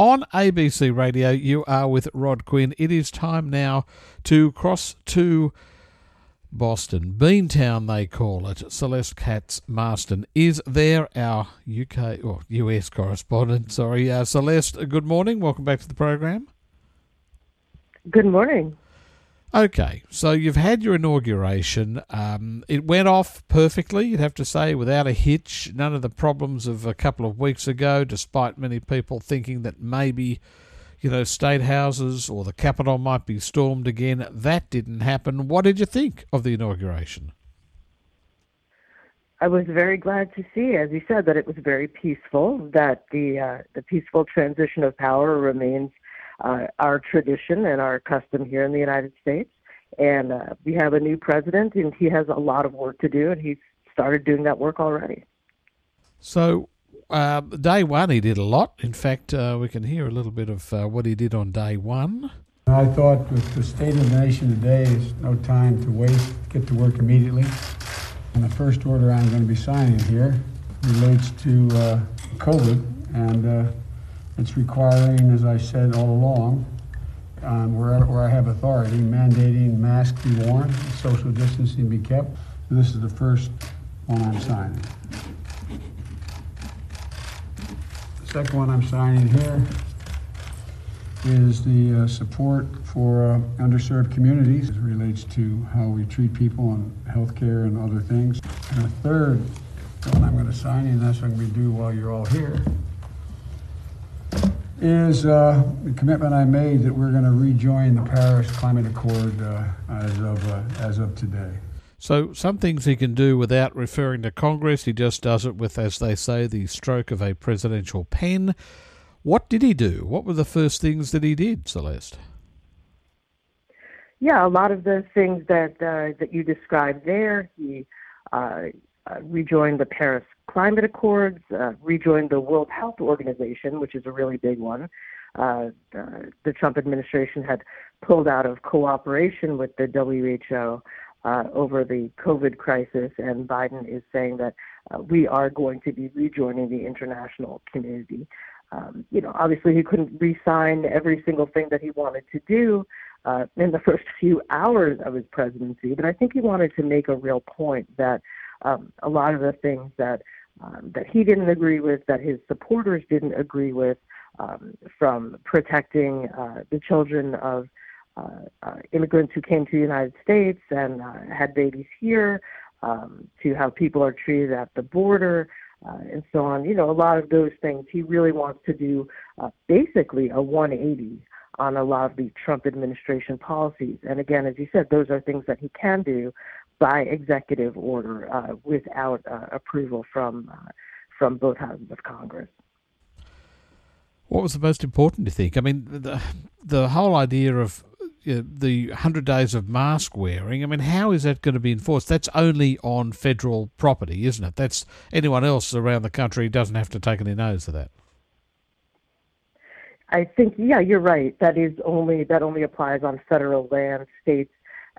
on ABC Radio. You are with Rod Quinn. It is time now to cross to Boston. Beantown, they call it. Celeste Katz Marston is there, our UK or US correspondent. Sorry, uh, Celeste, good morning. Welcome back to the program. Good morning. Okay, so you've had your inauguration. Um, it went off perfectly, you'd have to say, without a hitch. None of the problems of a couple of weeks ago, despite many people thinking that maybe, you know, state houses or the Capitol might be stormed again. That didn't happen. What did you think of the inauguration? I was very glad to see, as you said, that it was very peaceful. That the uh, the peaceful transition of power remains uh, our tradition and our custom here in the United States. And uh, we have a new president, and he has a lot of work to do, and he's started doing that work already. So, uh, day one, he did a lot. In fact, uh, we can hear a little bit of uh, what he did on day one. I thought with the state of the nation today, is no time to waste, get to work immediately. And the first order I'm going to be signing here relates to uh, COVID and it's requiring, as I said all along, um, where, where I have authority, mandating masks be worn, social distancing be kept. This is the first one I'm signing. The second one I'm signing here is the uh, support for uh, underserved communities it relates to how we treat people and healthcare and other things. And the third one I'm going to sign, and that's what I'm going to do while you're all here, is uh, the commitment I made that we're going to rejoin the Paris Climate Accord uh, as of uh, as of today. So some things he can do without referring to Congress. He just does it with, as they say, the stroke of a presidential pen. What did he do? What were the first things that he did, Celeste? Yeah, a lot of the things that uh, that you described there. He uh, uh, rejoined the Paris Climate Accords, uh, rejoined the World Health Organization, which is a really big one. Uh, the Trump administration had pulled out of cooperation with the WHO uh, over the COVID crisis, and Biden is saying that uh, we are going to be rejoining the international community. Um, you know, obviously he couldn't re-sign every single thing that he wanted to do uh, in the first few hours of his presidency, but I think he wanted to make a real point that um, a lot of the things that um, that he didn't agree with, that his supporters didn't agree with, um, from protecting uh, the children of uh, uh, immigrants who came to the United States and uh, had babies here, um, to how people are treated at the border, uh, and so on. You know, a lot of those things. He really wants to do uh, basically a 180 on a lot of the Trump administration policies. And again, as you said, those are things that he can do by executive order uh, without uh, approval from uh, from both houses of Congress. What was the most important, do you think? I mean, the the whole idea of uh, the hundred days of mask wearing. I mean, how is that going to be enforced? That's only on federal property, isn't it? That's anyone else around the country doesn't have to take any notice of that. I think, yeah, you're right. That is only that only applies on federal land. States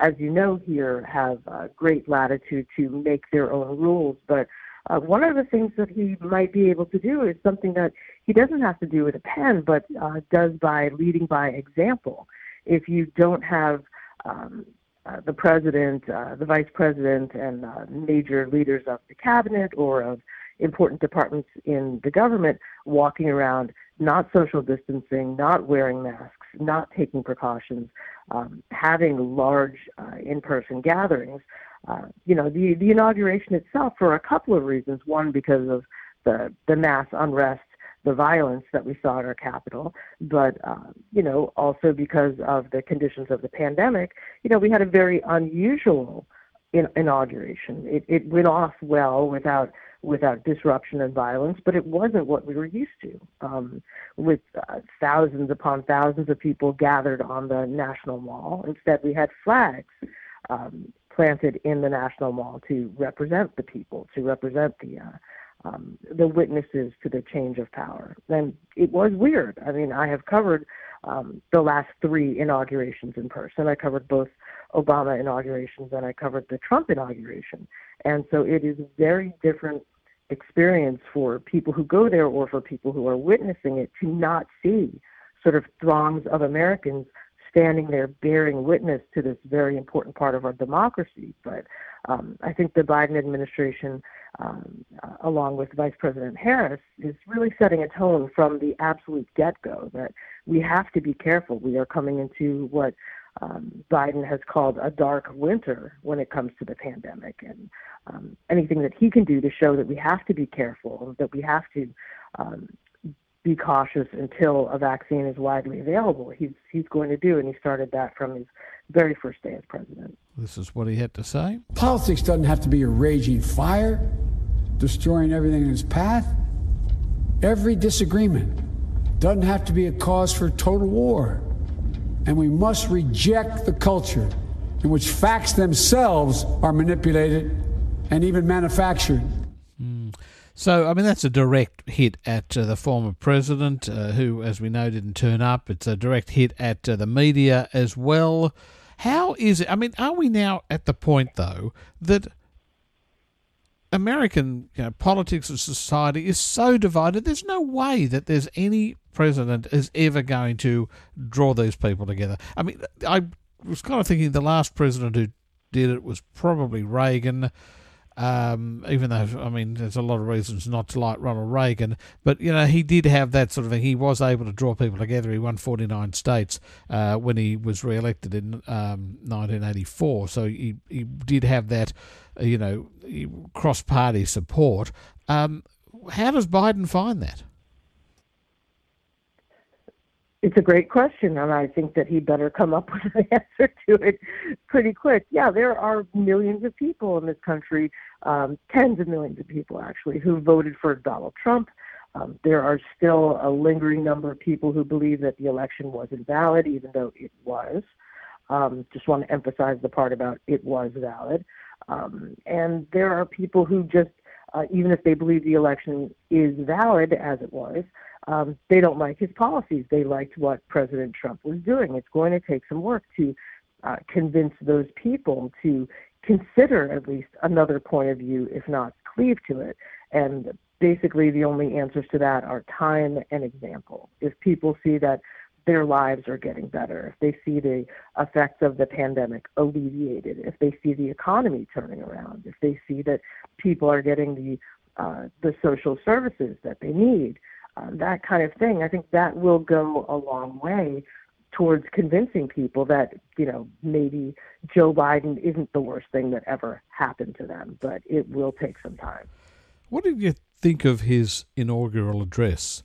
as you know here, have uh, great latitude to make their own rules. But uh, one of the things that he might be able to do is something that he doesn't have to do with a pen, but uh, does by leading by example. If you don't have um, uh, the president, uh, the vice president, and uh, major leaders of the cabinet or of important departments in the government walking around not social distancing, not wearing masks, not taking precautions, um, having large uh, in-person gatherings. Uh, you know, the the inauguration itself, for a couple of reasons. One, because of the the mass unrest, the violence that we saw at our capital, but uh, you know, also because of the conditions of the pandemic. You know, we had a very unusual inauguration. It it went off well without without disruption and violence, but it wasn't what we were used to, um, with uh, thousands upon thousands of people gathered on the National Mall. Instead, we had flags um, planted in the National Mall to represent the people, to represent the uh, um, the witnesses to the change of power. And it was weird. I mean, I have covered um, the last three inaugurations in person. I covered both Obama inaugurations and I covered the Trump inauguration. And so it is a very different experience for people who go there or for people who are witnessing it to not see sort of throngs of Americans standing there bearing witness to this very important part of our democracy. But um, I think the Biden administration, um, along with Vice President Harris, is really setting a tone from the absolute get go that we have to be careful. We are coming into what um, Biden has called a dark winter when it comes to the pandemic, and um, anything that he can do to show that we have to be careful, that we have to um, be cautious until a vaccine is widely available. He's he's going to do, and he started that from his very first day as president. This is what he had to say. Politics doesn't have to be a raging fire, destroying everything in its path. Every disagreement doesn't have to be a cause for total war. And we must reject the culture in which facts themselves are manipulated and even manufactured. Mm. So, I mean, that's a direct hit at uh, the former president, uh, who, as we know, didn't turn up. It's a direct hit at uh, the media as well. How is it? I mean, are we now at the point, though, that American you know, politics and society is so divided, there's no way that there's any president is ever going to draw these people together. I mean, I was kind of thinking the last president who did it was probably Reagan. Um, even though I mean, there's a lot of reasons not to like Ronald Reagan, but you know he did have that sort of thing. He was able to draw people together. He won 49 states uh, when he was re-elected in um, 1984, so he he did have that, you know, cross-party support. Um, how does Biden find that? It's a great question, and I think that he better come up with an answer to it pretty quick. Yeah, there are millions of people in this country, um, tens of millions of people actually, who voted for Donald Trump. Um, there are still a lingering number of people who believe that the election was invalid, even though it was. Um, just want to emphasize the part about it was valid. Um, and there are people who just, uh, even if they believe the election is valid as it was, um, they don't like his policies. They liked what President Trump was doing. It's going to take some work to uh, convince those people to consider at least another point of view, if not cleave to it. And basically, the only answers to that are time and example. If people see that their lives are getting better, if they see the effects of the pandemic alleviated, if they see the economy turning around, if they see that people are getting the uh, the social services that they need, uh, that kind of thing, I think that will go a long way towards convincing people that you know maybe Joe Biden isn't the worst thing that ever happened to them, but it will take some time. What did you think of his inaugural address?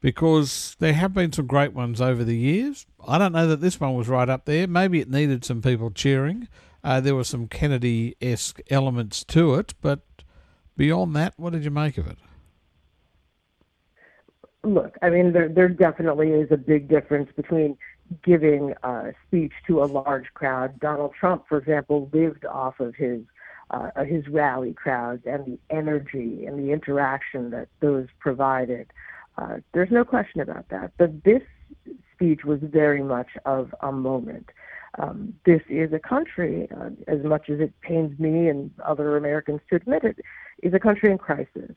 Because there have been some great ones over the years. I don't know that this one was right up there. Maybe it needed some people cheering. Uh, there were some Kennedy esque elements to it, but beyond that, what did you make of it? look, I mean, there there definitely is a big difference between giving a speech to a large crowd. Donald Trump, for example, lived off of his uh, his rally crowds and the energy and the interaction that those provided. Uh, there's no question about that. But this speech was very much of a moment. Um, this is a country, uh, as much as it pains me and other Americans to admit it, is a country in crisis.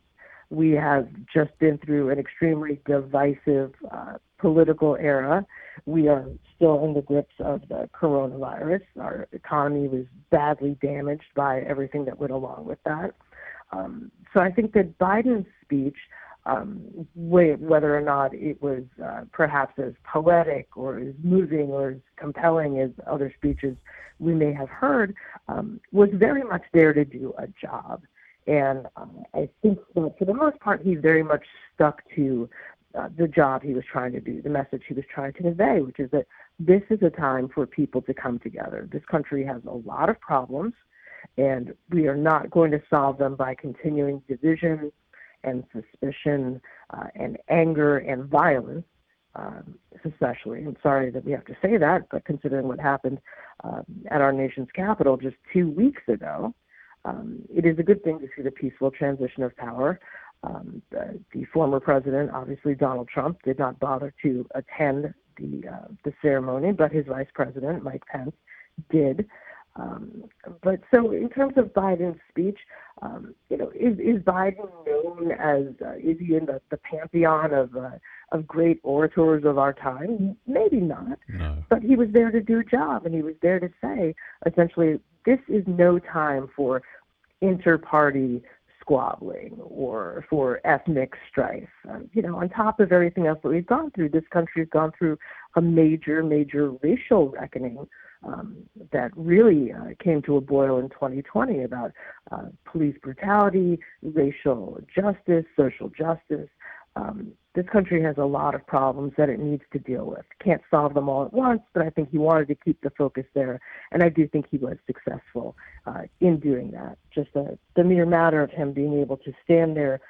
We have just been through an extremely divisive uh, political era. We are still in the grips of the coronavirus. Our economy was badly damaged by everything that went along with that. Um, so I think that Biden's speech, um, whether or not it was uh, perhaps as poetic or as moving or as compelling as other speeches we may have heard, um, was very much there to do a job. And um, I think that for the most part, he very much stuck to uh, the job he was trying to do, the message he was trying to convey, which is that this is a time for people to come together. This country has a lot of problems, and we are not going to solve them by continuing division and suspicion uh, and anger and violence. Um, especially, I'm sorry that we have to say that, but considering what happened um, at our nation's capital just two weeks ago, um, it is a good thing to see the peaceful transition of power. Um, the, the, former president, obviously Donald Trump, did not bother to attend the uh, the ceremony, but his vice president, Mike Pence, did. Um, but so, in terms of Biden's speech, um, you know, is, is Biden known as uh, is he in the, the pantheon of uh, of great orators of our time? Maybe not. No. But he was there to do a job, and he was there to say essentially, this is no time for inter-party squabbling or for ethnic strife. Uh, you know, on top of everything else that we've gone through, this country has gone through a major, major racial reckoning um, that really uh, came to a boil in 2020 about uh, police brutality, racial justice, social justice. Um, this country has a lot of problems that it needs to deal with. Can't solve them all at once, but I think he wanted to keep the focus there, and I do think he was successful uh, in doing that. Just the, the mere matter of him being able to stand there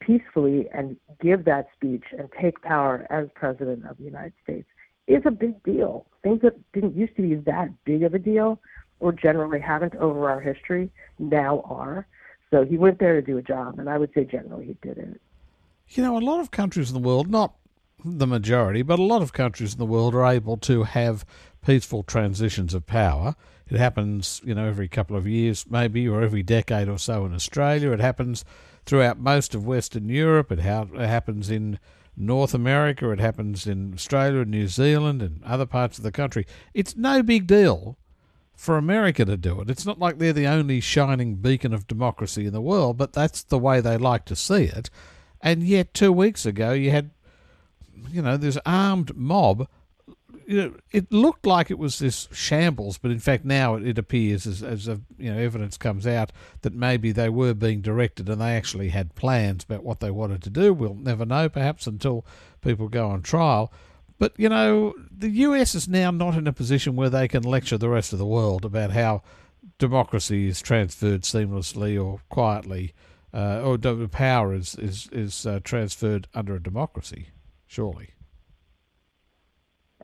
peacefully and give that speech and take power as president of the United States is a big deal. Things that didn't used to be that big of a deal, or generally haven't over our history, now are. So he went there to do a job, and I would say generally he did it. You know, a lot of countries in the world, not the majority, but a lot of countries in the world are able to have peaceful transitions of power. It happens, you know, every couple of years, maybe, or every decade or so in Australia. It happens throughout most of Western Europe. It, ha- it happens in North America, it happens in Australia and New Zealand and other parts of the country. It's no big deal for America to do it. It's not like they're the only shining beacon of democracy in the world, but that's the way they like to see it. And yet, two weeks ago, you had, you know, this armed mob you know, it looked like it was this shambles, but in fact now it, appears as as a, you know evidence comes out that maybe they were being directed and they actually had plans about what they wanted to do. We'll never know, perhaps until people go on trial. But you know, the US is now not in a position where they can lecture the rest of the world about how democracy is transferred seamlessly or quietly, uh, or power is is is uh, transferred under a democracy. Surely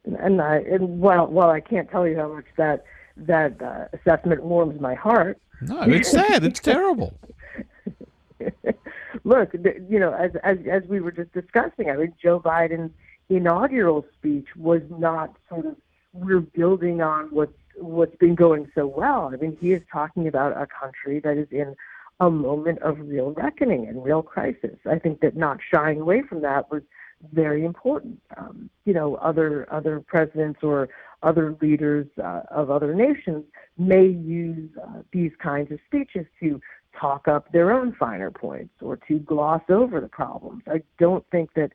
and I and while while I can't tell you how much that that uh, assessment warms my heart. No, it's sad. it's terrible. Look, you know, as as as we were just discussing, I mean, Joe Biden's inaugural speech was not sort of we're building on what's what's been going so well. I mean, he is talking about a country that is in a moment of real reckoning and real crisis. I think that not shying away from that was very important. Um, you know, other other presidents or other leaders uh, of other nations may use uh, these kinds of speeches to talk up their own finer points or to gloss over the problems. I don't think that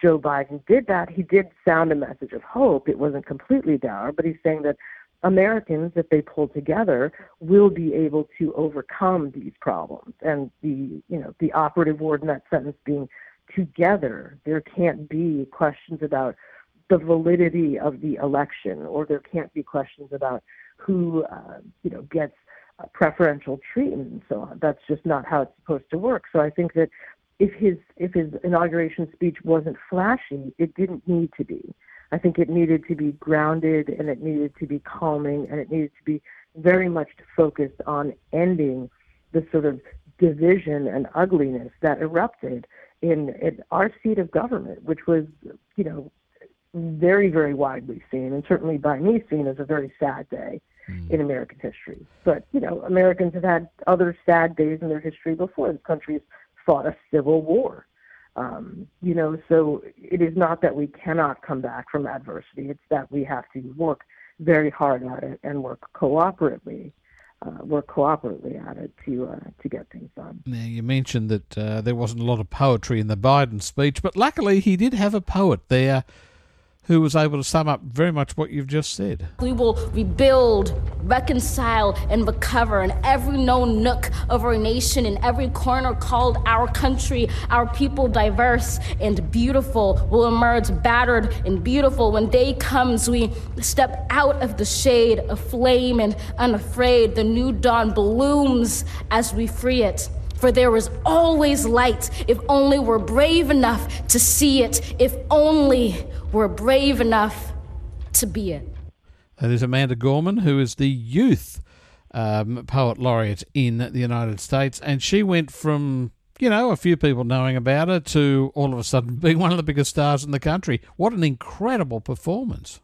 Joe Biden did that. He did sound a message of hope. It wasn't completely dour, but he's saying that Americans, if they pull together, will be able to overcome these problems. And the, you know, the operative word in that sentence being together. There can't be questions about the validity of the election, or there can't be questions about who uh, you know gets preferential treatment and so on. That's just not how it's supposed to work. So I think that if his if his inauguration speech wasn't flashy, it didn't need to be. I think it needed to be grounded and it needed to be calming and it needed to be very much focused on ending the sort of division and ugliness that erupted in, in our seat of government, which was, you know, very, very widely seen, and certainly by me seen as a very sad day mm. in American history. But, you know, Americans have had other sad days in their history before. This country's fought a civil war. Um, you know, so it is not that we cannot come back from adversity, it's that we have to work very hard at it and work cooperatively uh, work cooperatively at it to uh, to get things done. Now you mentioned that uh, there wasn't a lot of poetry in the Biden speech, but luckily he did have a poet there who was able to sum up very much what you've just said. We will rebuild, reconcile, and recover in every known nook of our nation, in every corner called our country. Our people, diverse and beautiful, will emerge battered and beautiful. When day comes, we step out of the shade of flame and unafraid. The new dawn blooms as we free it. For there is always light if only we're brave enough to see it, if only we're brave enough to be it. There's Amanda Gorman, who is the youth um, poet laureate in the United States, and she went from you know, a few people knowing about her to all of a sudden being one of the biggest stars in the country. What an incredible performance.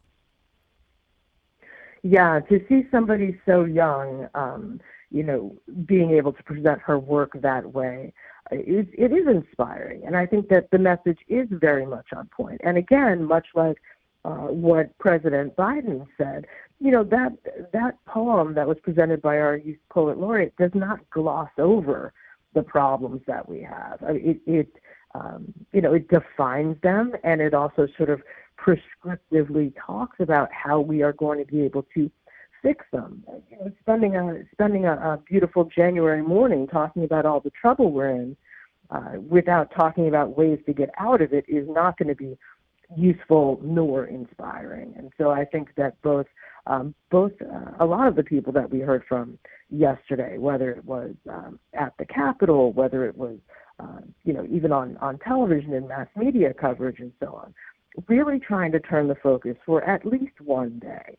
Yeah, to see somebody so young, um, you know, being able to present her work that way, it, it is inspiring. And I think that the message is very much on point. And again, much like uh, what President Biden said, you know, that that poem that was presented by our youth poet laureate does not gloss over the problems that we have. I mean, it, it um, you know, it defines them, and it also sort of prescriptively talks about how we are going to be able to fix them. You know, spending a spending a, a beautiful January morning talking about all the trouble we're in, uh, without talking about ways to get out of it, is not going to be useful nor inspiring. And so I think that both um, both uh, a lot of the people that we heard from yesterday, whether it was um, at the Capitol, whether it was uh, you know even on on television and mass media coverage and so on, really trying to turn the focus for at least one day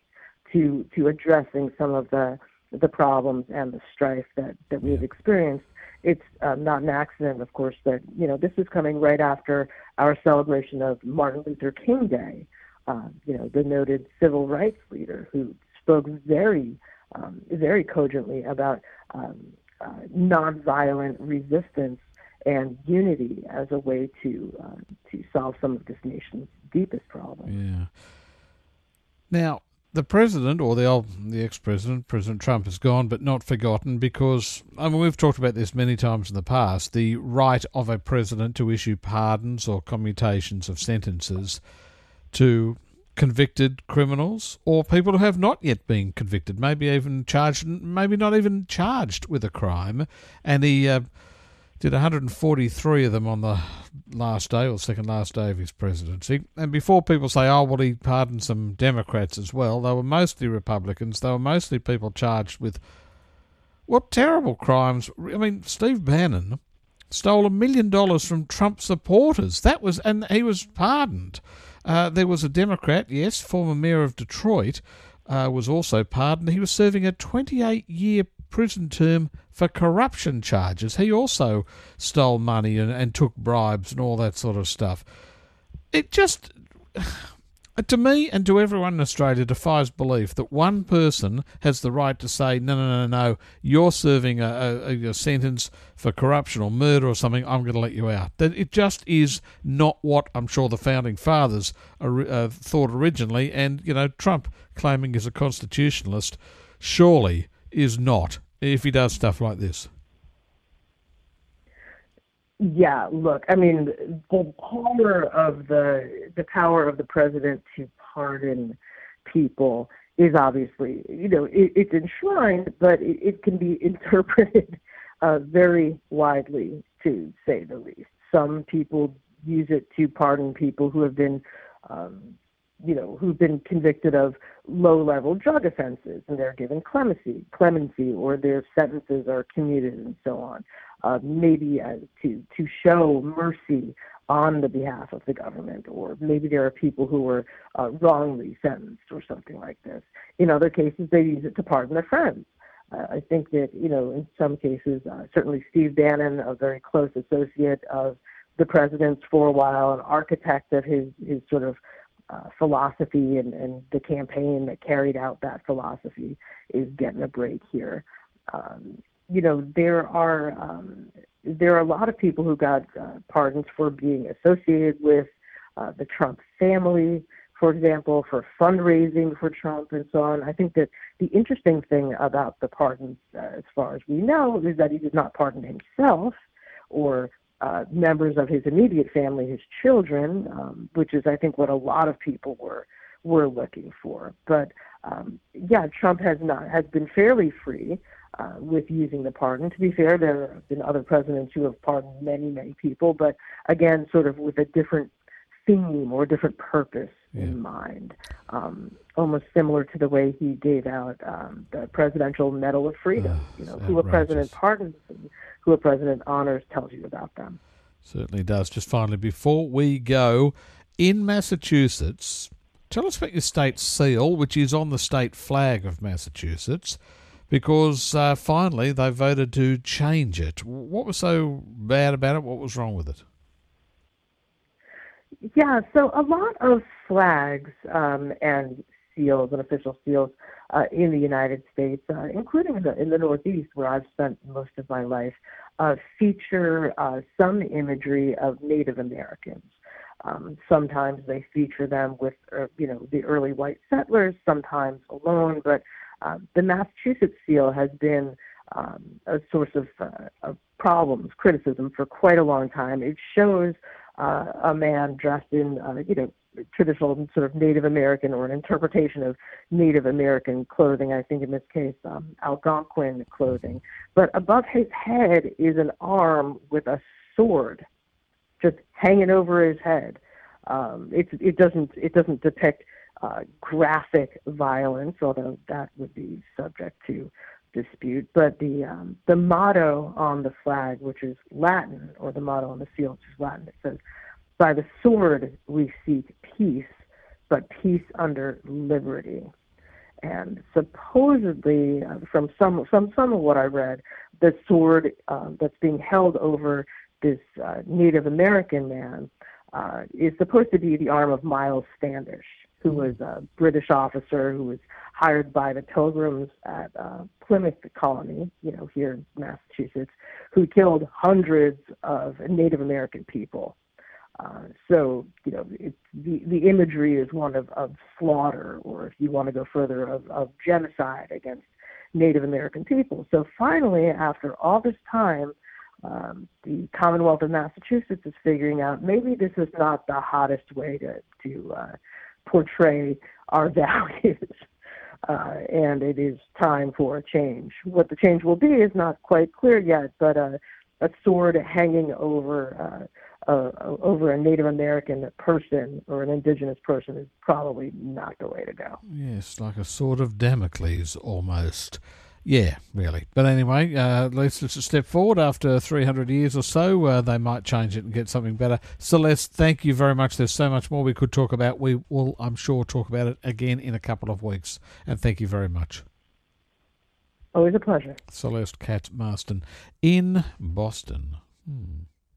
to to addressing some of the the problems and the strife that that we've experienced. It's um, not an accident, of course, that you know this is coming right after our celebration of Martin Luther King Day. Uh, you know, the noted civil rights leader who spoke very um, very cogently about um, uh, nonviolent resistance and unity as a way to uh, to solve some of this nation's deepest problems. Yeah. Now, the president, or the old, the ex-president, President Trump, is gone, but not forgotten because I mean we've talked about this many times in the past. The right of a president to issue pardons or commutations of sentences to convicted criminals or people who have not yet been convicted, maybe even charged, maybe not even charged with a crime, and he. Uh, did 143 of them on the last day or second last day of his presidency. And before people say, oh, well, he pardoned some Democrats as well, they were mostly Republicans. They were mostly people charged with what terrible crimes. I mean, Steve Bannon stole a million dollars from Trump supporters. That was, and he was pardoned. Uh, there was a Democrat, yes, former mayor of Detroit, uh, was also pardoned. He was serving a 28 year prison term for corruption charges. He also stole money and, and took bribes and all that sort of stuff. It just, to me and to everyone in Australia, defies belief that one person has the right to say, no, no, no, no, you're serving a, a, a sentence for corruption or murder or something, I'm going to let you out. That It just is not what I'm sure the founding fathers uh, thought originally. And, you know, Trump claiming he's a constitutionalist surely is not if he does stuff like this. Yeah, look, I mean, the power of the the power of the president to pardon people is obviously, you know, it, it's enshrined, but it, it can be interpreted uh, very widely, to say the least. Some people use it to pardon people who have been um, you know, who've been convicted of low-level drug offenses, and they're given clemency, clemency, or their sentences are commuted, and so on. Uh, maybe uh, to to show mercy on the behalf of the government, or maybe there are people who were uh, wrongly sentenced, or something like this. In other cases, they use it to pardon their friends. Uh, I think that you know, in some cases, uh, certainly Steve Bannon, a very close associate of the president's for a while, an architect of his his sort of uh, philosophy and, and the campaign that carried out that philosophy is getting a break here. Um, you know, there are um, there are a lot of people who got uh, pardons for being associated with uh, the Trump family, for example, for fundraising for Trump and so on. I think that the interesting thing about the pardons, uh, as far as we know, is that he did not pardon himself or uh, members of his immediate family, his children, um, which is, I think, what a lot of people were were looking for. But um, yeah, Trump has not has been fairly free uh, with using the pardon. To be fair, there have been other presidents who have pardoned many, many people, but again, sort of with a different theme or a different purpose yeah. in mind. Um, almost similar to the way he gave out um, the Presidential Medal of Freedom. Uh, you know, who a president pardons who a president honors tells you about them. Certainly does. Just finally, before we go, in Massachusetts, tell us about your state seal, which is on the state flag of Massachusetts, because uh, finally they voted to change it. What was so bad about it? What was wrong with it? Yeah, so a lot of flags um, and seals and official seals uh, in the United States, uh, including in the, in the Northeast, where I've spent most of my life, uh, feature uh, some imagery of Native Americans. Um, sometimes they feature them with, uh, you know, the early white settlers, sometimes alone. But uh, the Massachusetts seal has been um, a source of, uh, of problems, criticism for quite a long time. It shows uh, a man dressed in, uh, you know, traditional sort of Native American or an interpretation of Native American clothing. I think in this case, um, Algonquin clothing. But above his head is an arm with a sword just hanging over his head. Um, it, it doesn't it doesn't depict uh, graphic violence, although that would be subject to dispute. But the um, the motto on the flag, which is Latin, or the motto on the seal, which is Latin, it says, "By the sword we seek peace, but peace under liberty." And supposedly, uh, from some from some of what I read, the sword uh, that's being held over this uh, Native American man uh, is supposed to be the arm of Miles Standish, who was a British officer who was hired by the Pilgrims at uh, Plymouth Colony, you know, here in Massachusetts, who killed hundreds of Native American people. Uh, so, you know, it, the, the imagery is one of, of slaughter, or if you want to go further, of, of genocide against Native American people. So finally, after all this time, um, the Commonwealth of Massachusetts is figuring out maybe this is not the hottest way to to uh, portray our values, uh, and it is time for a change. What the change will be is not quite clear yet, but uh, a sword hanging over. Uh, over a Native American person or an indigenous person is probably not the way to go. Yes, like a sword of Damocles almost. Yeah, really. But anyway, uh, at least it's a step forward. After 300 years or so, uh, they might change it and get something better. Celeste, thank you very much. There's so much more we could talk about. We will, I'm sure, talk about it again in a couple of weeks. And thank you very much. Always a pleasure. Celeste Katz Marston in Boston. Hmm.